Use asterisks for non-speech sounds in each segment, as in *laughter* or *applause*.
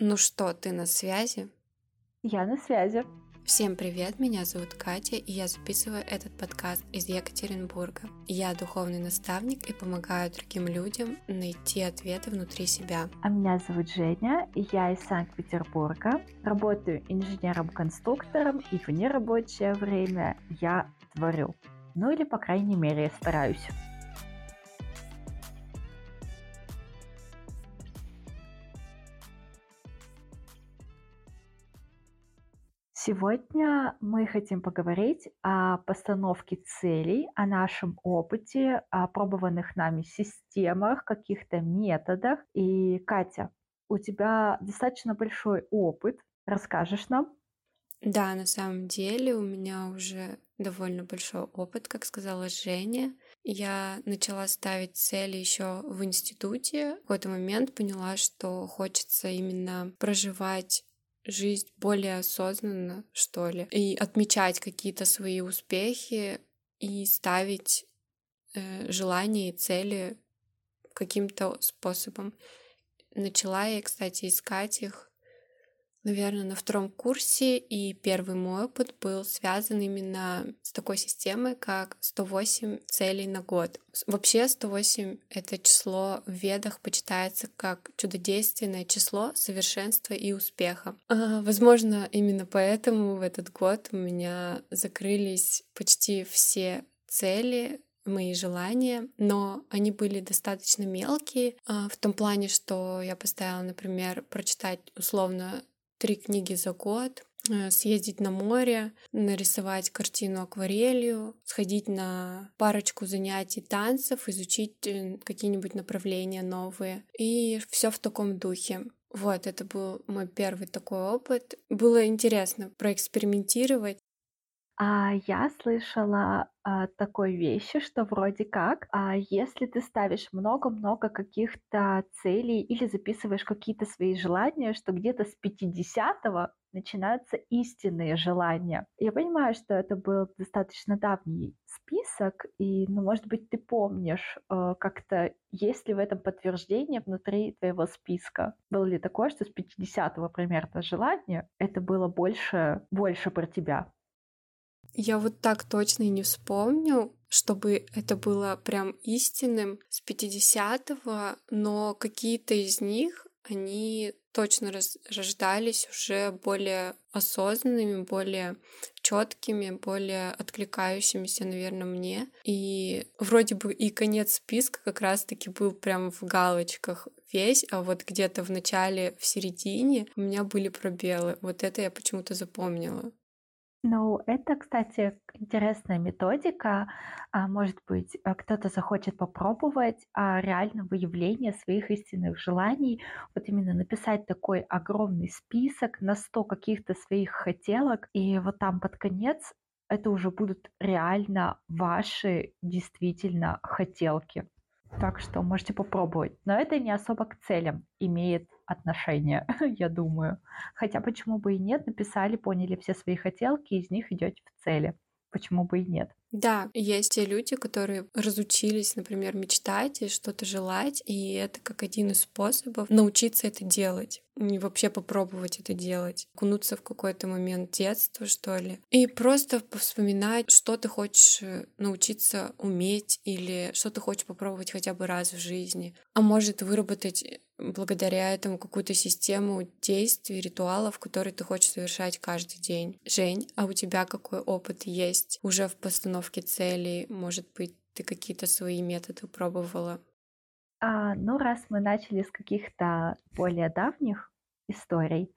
Ну что, ты на связи? Я на связи. Всем привет, меня зовут Катя, и я записываю этот подкаст из Екатеринбурга. Я духовный наставник и помогаю другим людям найти ответы внутри себя. А меня зовут Женя, и я из Санкт-Петербурга. Работаю инженером-конструктором, и в нерабочее время я творю. Ну или, по крайней мере, я стараюсь. Сегодня мы хотим поговорить о постановке целей, о нашем опыте, о пробованных нами системах, каких-то методах. И, Катя, у тебя достаточно большой опыт. Расскажешь нам? Да, на самом деле у меня уже довольно большой опыт, как сказала Женя. Я начала ставить цели еще в институте. В какой-то момент поняла, что хочется именно проживать жизнь более осознанно, что ли, и отмечать какие-то свои успехи и ставить э, желания и цели каким-то способом. Начала я, кстати, искать их наверное, на втором курсе, и первый мой опыт был связан именно с такой системой, как 108 целей на год. Вообще 108 — это число в ведах почитается как чудодейственное число совершенства и успеха. А, возможно, именно поэтому в этот год у меня закрылись почти все цели, мои желания, но они были достаточно мелкие, а, в том плане, что я поставила, например, прочитать условно три книги за год, э, съездить на море, нарисовать картину акварелью, сходить на парочку занятий танцев, изучить э, какие-нибудь направления новые. И все в таком духе. Вот, это был мой первый такой опыт. Было интересно проэкспериментировать. А я слышала а, такой вещи, что вроде как, а если ты ставишь много-много каких-то целей или записываешь какие-то свои желания, что где-то с 50-го начинаются истинные желания. Я понимаю, что это был достаточно давний список, и, ну, может быть, ты помнишь, э, как-то есть ли в этом подтверждение внутри твоего списка? Было ли такое, что с 50-го примерно желания это было больше, больше про тебя? Я вот так точно и не вспомню, чтобы это было прям истинным с 50-го, но какие-то из них, они точно рождались уже более осознанными, более четкими, более откликающимися, наверное, мне. И вроде бы и конец списка как раз-таки был прям в галочках весь, а вот где-то в начале, в середине у меня были пробелы. Вот это я почему-то запомнила. Ну, это, кстати, интересная методика. А, может быть, а, кто-то захочет попробовать а, реально выявление своих истинных желаний. Вот именно написать такой огромный список на 100 каких-то своих хотелок, и вот там под конец это уже будут реально ваши действительно хотелки. Так что можете попробовать. Но это не особо к целям имеет отношение, *laughs* я думаю. Хотя почему бы и нет, написали, поняли все свои хотелки, из них идете в цели. Почему бы и нет? Да, есть те люди, которые разучились, например, мечтать и что-то желать, и это как один из способов научиться это делать и вообще попробовать это делать, окунуться в какой-то момент детства, что ли, и просто вспоминать, что ты хочешь э, научиться уметь или что ты хочешь попробовать хотя бы раз в жизни, а может выработать э, благодаря этому какую-то систему действий, ритуалов, которые ты хочешь совершать каждый день. Жень, а у тебя какой опыт есть уже в постановке постановки целей? Может быть, ты какие-то свои методы пробовала? А, ну, раз мы начали с каких-то более давних историй,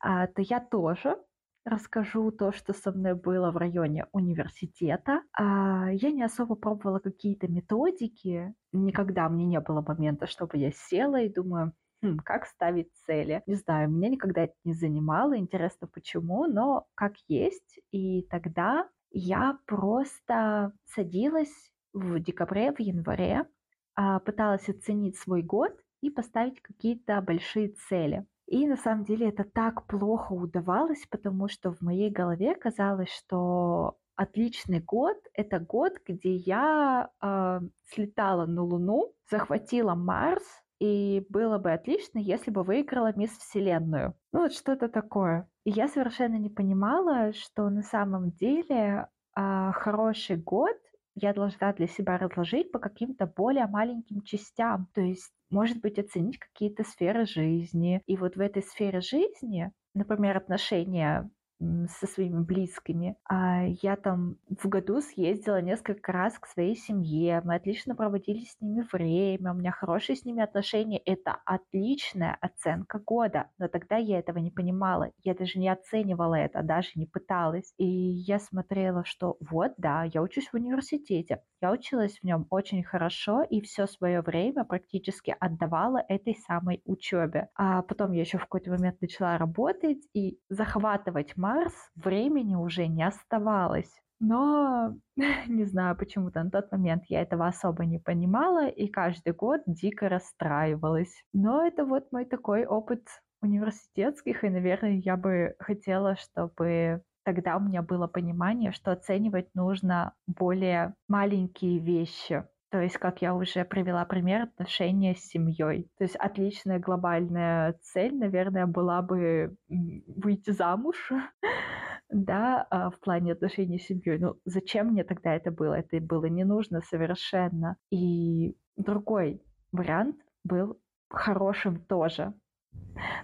а, то я тоже расскажу то, что со мной было в районе университета. А, я не особо пробовала какие-то методики. Никогда мне не было момента, чтобы я села и думаю, хм, как ставить цели. Не знаю, меня никогда это не занимало, интересно почему, но как есть. И тогда я просто садилась в декабре, в январе, а, пыталась оценить свой год и поставить какие-то большие цели. И на самом деле это так плохо удавалось, потому что в моей голове казалось, что отличный год — это год, где я э, слетала на Луну, захватила Марс, и было бы отлично, если бы выиграла Мисс Вселенную. Ну, вот что-то такое. И я совершенно не понимала, что на самом деле а, хороший год я должна для себя разложить по каким-то более маленьким частям. То есть, может быть, оценить какие-то сферы жизни. И вот в этой сфере жизни, например, отношения со своими близкими. А я там в году съездила несколько раз к своей семье, мы отлично проводили с ними время, у меня хорошие с ними отношения. Это отличная оценка года, но тогда я этого не понимала, я даже не оценивала это, даже не пыталась. И я смотрела, что вот, да, я учусь в университете, я училась в нем очень хорошо и все свое время практически отдавала этой самой учебе. А потом я еще в какой-то момент начала работать и захватывать Марс времени уже не оставалось. Но *laughs* не знаю, почему-то на тот момент я этого особо не понимала и каждый год дико расстраивалась. Но это вот мой такой опыт университетских, и, наверное, я бы хотела, чтобы тогда у меня было понимание, что оценивать нужно более маленькие вещи, то есть, как я уже привела пример, отношения с семьей. То есть отличная глобальная цель, наверное, была бы выйти замуж, *laughs* да, а, в плане отношений с семьей. Ну, зачем мне тогда это было? Это было не нужно совершенно. И другой вариант был хорошим тоже.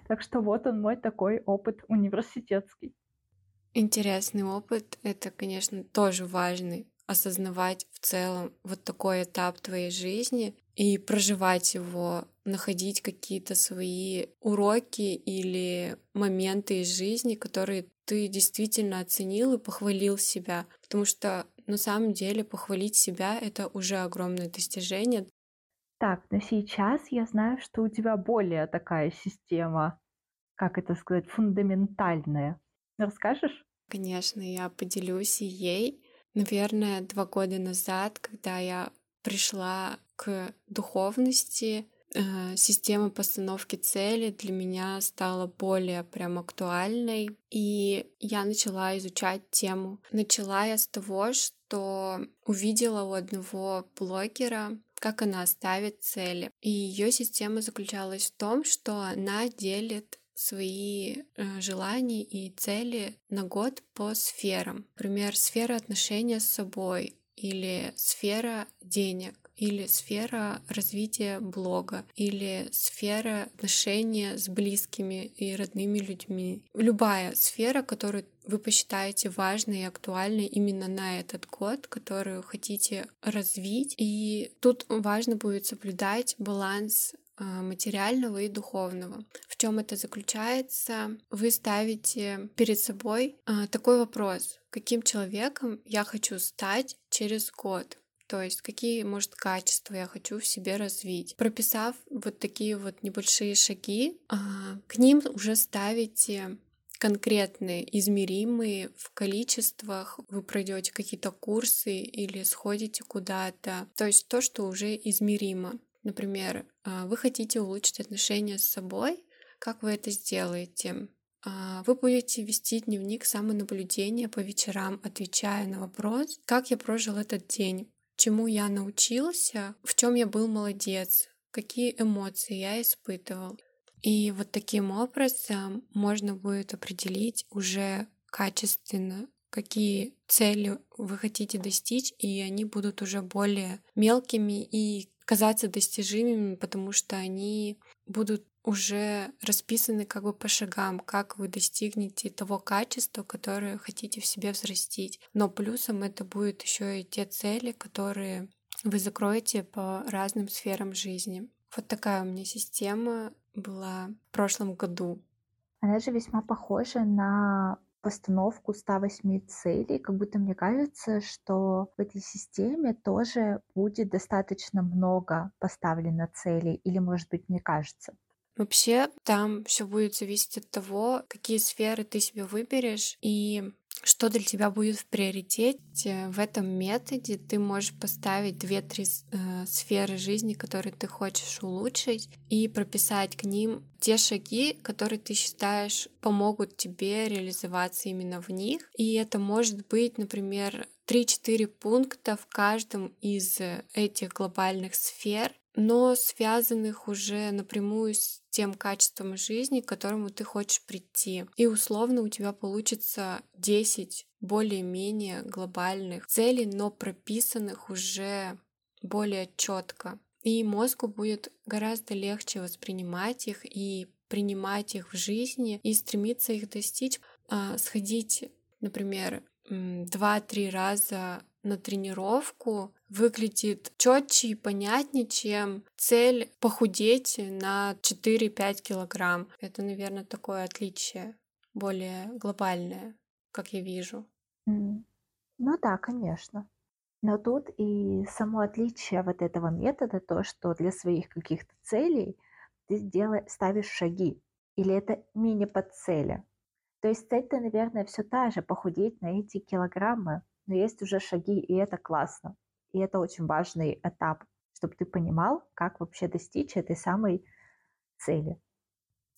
Так что вот он мой такой опыт университетский. Интересный опыт. Это, конечно, тоже важный осознавать в целом вот такой этап твоей жизни и проживать его, находить какие-то свои уроки или моменты из жизни, которые ты действительно оценил и похвалил себя. Потому что на самом деле похвалить себя — это уже огромное достижение. Так, но сейчас я знаю, что у тебя более такая система, как это сказать, фундаментальная. Расскажешь? Конечно, я поделюсь ей. Наверное, два года назад, когда я пришла к духовности, э, система постановки цели для меня стала более прям актуальной, и я начала изучать тему. Начала я с того, что увидела у одного блогера как она ставит цели. И ее система заключалась в том, что она делит свои э, желания и цели на год по сферам. Например, сфера отношения с собой или сфера денег или сфера развития блога, или сфера отношения с близкими и родными людьми. Любая сфера, которую вы посчитаете важной и актуальной именно на этот год, которую хотите развить. И тут важно будет соблюдать баланс материального и духовного. В чем это заключается? Вы ставите перед собой а, такой вопрос, каким человеком я хочу стать через год. То есть какие, может, качества я хочу в себе развить. Прописав вот такие вот небольшие шаги, а, к ним уже ставите конкретные, измеримые в количествах, вы пройдете какие-то курсы или сходите куда-то. То есть то, что уже измеримо. Например, а, вы хотите улучшить отношения с собой, как вы это сделаете? А, вы будете вести дневник самонаблюдения по вечерам, отвечая на вопрос, как я прожил этот день, чему я научился, в чем я был молодец, какие эмоции я испытывал. И вот таким образом можно будет определить уже качественно, какие цели вы хотите достичь, и они будут уже более мелкими и казаться достижимыми, потому что они будут уже расписаны как бы по шагам, как вы достигнете того качества, которое хотите в себе взрастить. Но плюсом это будет еще и те цели, которые вы закроете по разным сферам жизни. Вот такая у меня система была в прошлом году. Она же весьма похожа на постановку 108 целей, как будто мне кажется, что в этой системе тоже будет достаточно много поставлено целей, или, может быть, мне кажется. Вообще, там все будет зависеть от того, какие сферы ты себе выберешь и что для тебя будет в приоритете в этом методе. Ты можешь поставить две-три э, сферы жизни, которые ты хочешь улучшить, и прописать к ним те шаги, которые ты считаешь помогут тебе реализоваться именно в них. И это может быть, например, 3-4 пункта в каждом из этих глобальных сфер, но связанных уже напрямую с тем качеством жизни, к которому ты хочешь прийти. И условно у тебя получится 10 более-менее глобальных целей, но прописанных уже более четко. И мозгу будет гораздо легче воспринимать их и принимать их в жизни и стремиться их достичь. А, сходить, например, два-три раза на тренировку выглядит четче и понятнее, чем цель похудеть на 4-5 килограмм. Это, наверное, такое отличие, более глобальное, как я вижу. Ну да, конечно. Но тут и само отличие вот этого метода, то, что для своих каких-то целей ты сделай, ставишь шаги, или это мини-подцели. То есть цель-то, наверное, все та же, похудеть на эти килограммы, но есть уже шаги, и это классно. И это очень важный этап, чтобы ты понимал, как вообще достичь этой самой цели.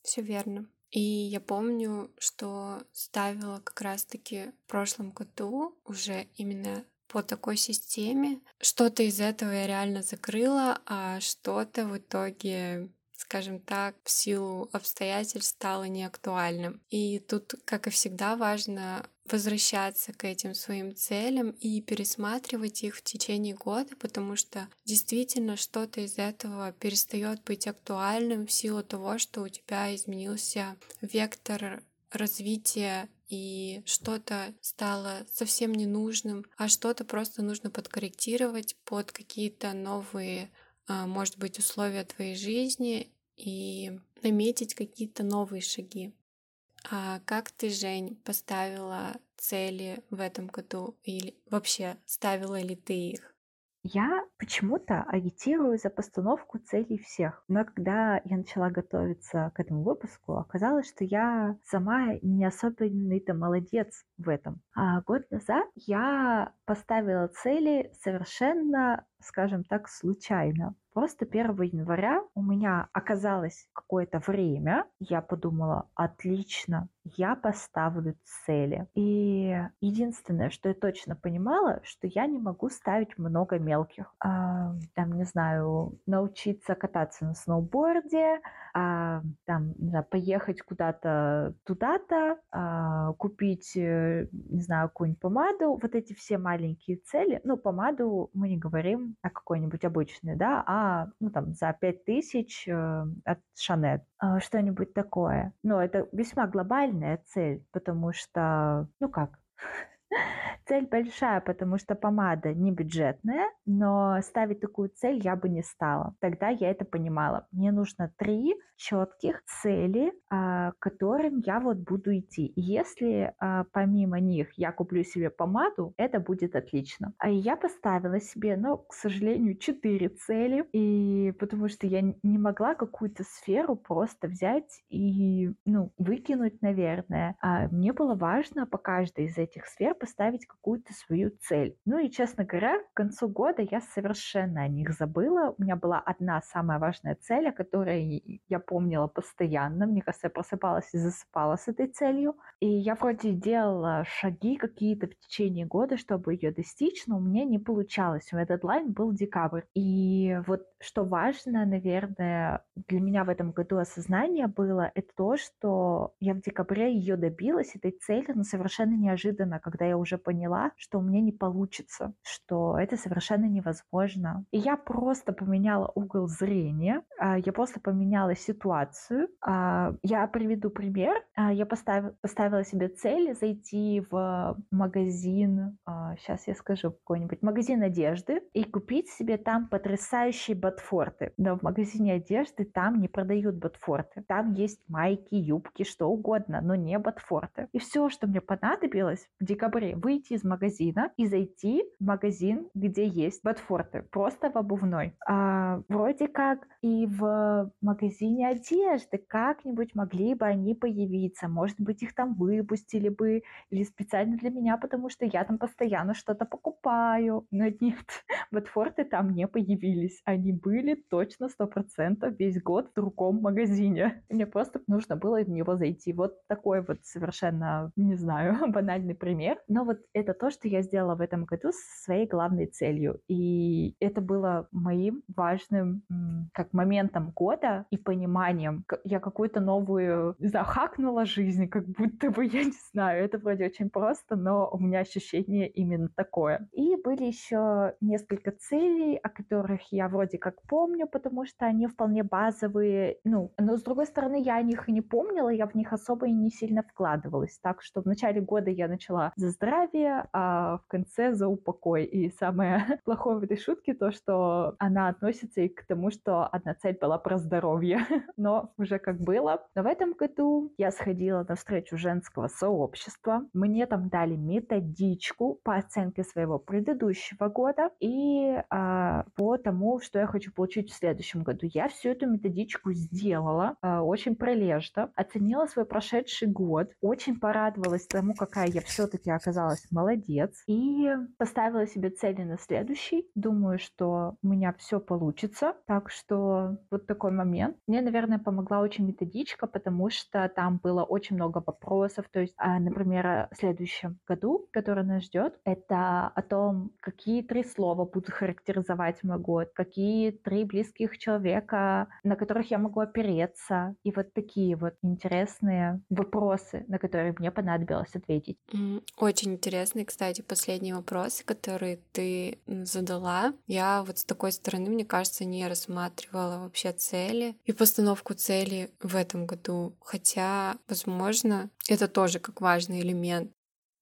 Все верно. И я помню, что ставила как раз-таки в прошлом году уже именно по такой системе. Что-то из этого я реально закрыла, а что-то в итоге скажем так, в силу обстоятельств стало неактуальным. И тут, как и всегда, важно возвращаться к этим своим целям и пересматривать их в течение года, потому что действительно что-то из этого перестает быть актуальным в силу того, что у тебя изменился вектор развития и что-то стало совсем ненужным, а что-то просто нужно подкорректировать под какие-то новые а, может быть, условия твоей жизни и наметить какие-то новые шаги. А как ты, Жень, поставила цели в этом году или вообще ставила ли ты их? Я почему-то агитирую за постановку целей всех. Но когда я начала готовиться к этому выпуску, оказалось, что я сама не особенный-то молодец в этом. А год назад я поставила цели совершенно, скажем так, случайно. Просто 1 января у меня оказалось какое-то время, я подумала, отлично, я поставлю цели. И единственное, что я точно понимала, что я не могу ставить много мелких. А, там, не знаю, научиться кататься на сноуборде, а, там, не знаю, поехать куда-то туда-то, а, купить, э, не знаю, какую-нибудь помаду. Вот эти все маленькие цели. Ну, помаду мы не говорим о какой-нибудь обычной, да, а, ну, там, за 5000 э, от Шанет. А, что-нибудь такое. Но это весьма глобальная цель, потому что, ну как, *laughs* *laughs* Цель большая, потому что помада не бюджетная, но ставить такую цель я бы не стала. Тогда я это понимала. Мне нужно три четких цели, а, к которым я вот буду идти. Если а, помимо них я куплю себе помаду, это будет отлично. А я поставила себе, ну, к сожалению, четыре цели, и потому что я не могла какую-то сферу просто взять и, ну, выкинуть, наверное. А мне было важно по каждой из этих сфер поставить какую-то свою цель. Ну и, честно говоря, к концу года я совершенно о них забыла. У меня была одна самая важная цель, о которой я помнила постоянно. Мне кажется, я просыпалась и засыпала с этой целью. И я вроде делала шаги какие-то в течение года, чтобы ее достичь, но у меня не получалось. У меня дедлайн был декабрь. И вот что важно, наверное, для меня в этом году осознание было, это то, что я в декабре ее добилась, этой цели, но совершенно неожиданно, когда я уже поняла, что у меня не получится, что это совершенно невозможно. И я просто поменяла угол зрения, а, я просто поменяла ситуацию. А, я приведу пример. А, я поставила, поставила себе цель зайти в магазин, сейчас я скажу какой-нибудь, магазин одежды и купить себе там потрясающие ботфорты. Но в магазине одежды там не продают ботфорты. Там есть майки, юбки, что угодно, но не ботфорты. И все, что мне понадобилось в декабре, выйти из магазина и зайти в магазин, где есть ботфорты, просто в обувной. А, вроде как и в магазине одежды как-нибудь могли бы они появиться. Может быть, их там выпустили бы или специально для меня, потому что я там постоянно что-то покупаю. Но нет, *laughs* ботфорты там не появились. Они были точно сто процентов весь год в другом магазине. Мне просто нужно было в него зайти. Вот такой вот совершенно, не знаю, *laughs* банальный пример. Но вот это то, что я сделала в этом году со своей главной целью. И это было моим важным как моментом года и пониманием. Я какую-то новую захакнула жизнь, как будто бы, *laughs* я не знаю, это вроде очень просто, но у меня ощущение именно такое. И были еще несколько целей, о которых я вроде как помню, потому что они вполне базовые. Ну, но с другой стороны, я о них и не помнила, я в них особо и не сильно вкладывалась. Так что в начале года я начала за здравие, а в конце за упокой. И самое *laughs* плохое в этой шутке то, что она относится и к тому, что одна цель была про здоровье. *laughs* Но уже как было. Но в этом году я сходила на встречу женского сообщества. Мне там дали методичку по оценке своего предыдущего года и а, по тому, что я хочу получить в следующем году. Я всю эту методичку сделала а, очень прилежно, оценила свой прошедший год, очень порадовалась тому, какая я все-таки оказалась молодец и поставила себе цели на следующий. Думаю, что у меня все получится. Так что вот такой момент. Мне, наверное, помогла очень методичка, потому что там было очень много вопросов. То есть, а, например, в следующем году, который нас ждет, это о том, какие три слова будут характеризовать мой год, какие три близких человека, на которых я могу опереться. И вот такие вот интересные вопросы, на которые мне понадобилось ответить. Очень интересные, кстати, последние вопросы, которые ты задала. Я вот с такой стороны, мне кажется, не рассматривала вообще цели и постановку цели в этом году. Хотя, возможно, это тоже как важный элемент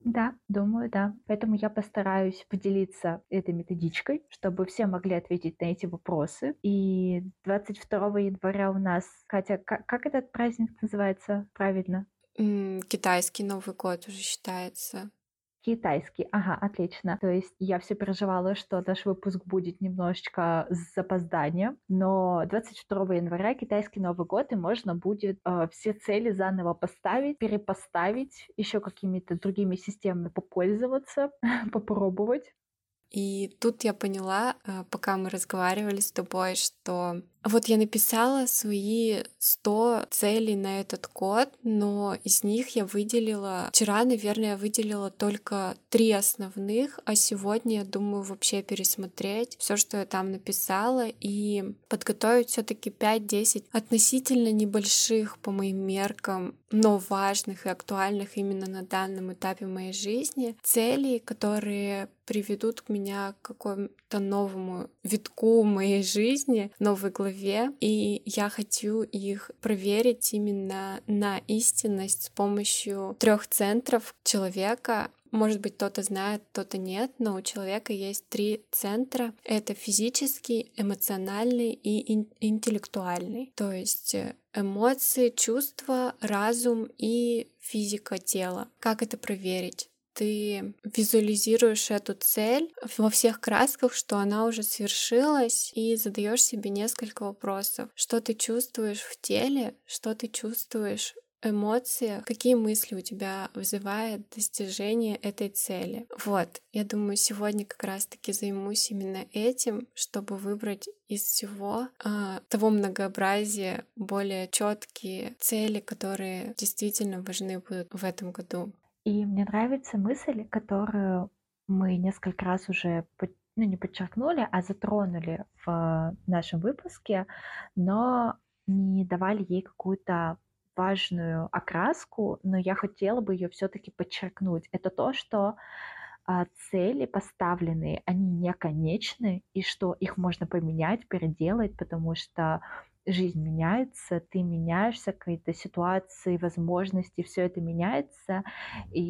да, думаю, да. Поэтому я постараюсь поделиться этой методичкой, чтобы все могли ответить на эти вопросы. И 22 января у нас, Катя, как, как этот праздник называется правильно? Китайский Новый год уже считается. Китайский. Ага, отлично. То есть я все переживала, что наш выпуск будет немножечко с запозданием, но 22 января китайский Новый год, и можно будет э, все цели заново поставить, перепоставить, еще какими-то другими системами попользоваться, *laughs* попробовать. И тут я поняла, э, пока мы разговаривали с тобой, что вот я написала свои 100 целей на этот год, но из них я выделила... Вчера, наверное, я выделила только три основных, а сегодня я думаю вообще пересмотреть все, что я там написала, и подготовить все таки 5-10 относительно небольших по моим меркам, но важных и актуальных именно на данном этапе моей жизни целей, которые приведут к меня к какому-то новому витку моей жизни, новой главе голове, и я хочу их проверить именно на истинность с помощью трех центров человека, может быть, кто-то знает, кто-то нет, но у человека есть три центра. Это физический, эмоциональный и интеллектуальный. То есть э, эмоции, чувства, разум и физика тела. Как это проверить? Ты визуализируешь эту цель во всех красках, что она уже свершилась, и задаешь себе несколько вопросов. Что ты чувствуешь в теле, что ты чувствуешь эмоции, какие мысли у тебя вызывает достижение этой цели. Вот, я думаю, сегодня как раз-таки займусь именно этим, чтобы выбрать из всего э, того многообразия более четкие цели, которые действительно важны будут в этом году. И мне нравится мысль, которую мы несколько раз уже ну, не подчеркнули, а затронули в нашем выпуске, но не давали ей какую-то важную окраску, но я хотела бы ее все-таки подчеркнуть. Это то, что а, цели поставленные, они не конечны, и что их можно поменять, переделать, потому что жизнь меняется, ты меняешься, какие-то ситуации, возможности, все это меняется. И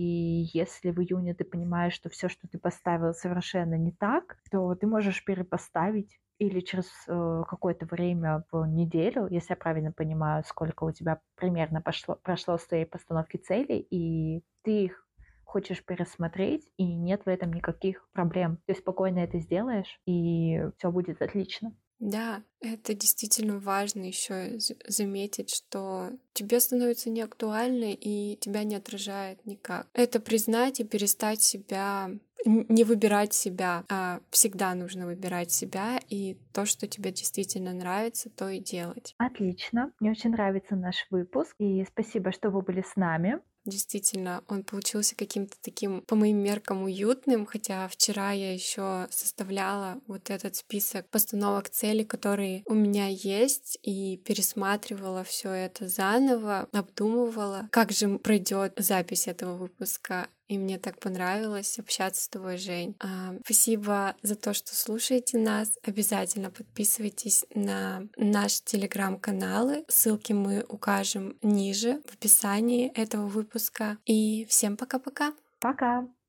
если в июне ты понимаешь, что все, что ты поставил, совершенно не так, то ты можешь перепоставить или через э, какое-то время в неделю, если я правильно понимаю, сколько у тебя примерно пошло, прошло с твоей постановки целей, и ты их хочешь пересмотреть, и нет в этом никаких проблем. Ты спокойно это сделаешь, и все будет отлично. Да, это действительно важно еще заметить, что тебе становится неактуально и тебя не отражает никак. Это признать и перестать себя не выбирать себя, а всегда нужно выбирать себя и то, что тебе действительно нравится, то и делать. Отлично. Мне очень нравится наш выпуск, и спасибо, что вы были с нами. Действительно, он получился каким-то таким, по моим меркам, уютным, хотя вчера я еще составляла вот этот список постановок целей, которые у меня есть, и пересматривала все это заново, обдумывала, как же пройдет запись этого выпуска и мне так понравилось общаться с тобой, Жень. А, спасибо за то, что слушаете нас. Обязательно подписывайтесь на наш телеграм-каналы. Ссылки мы укажем ниже в описании этого выпуска. И всем пока-пока. Пока. -пока. пока.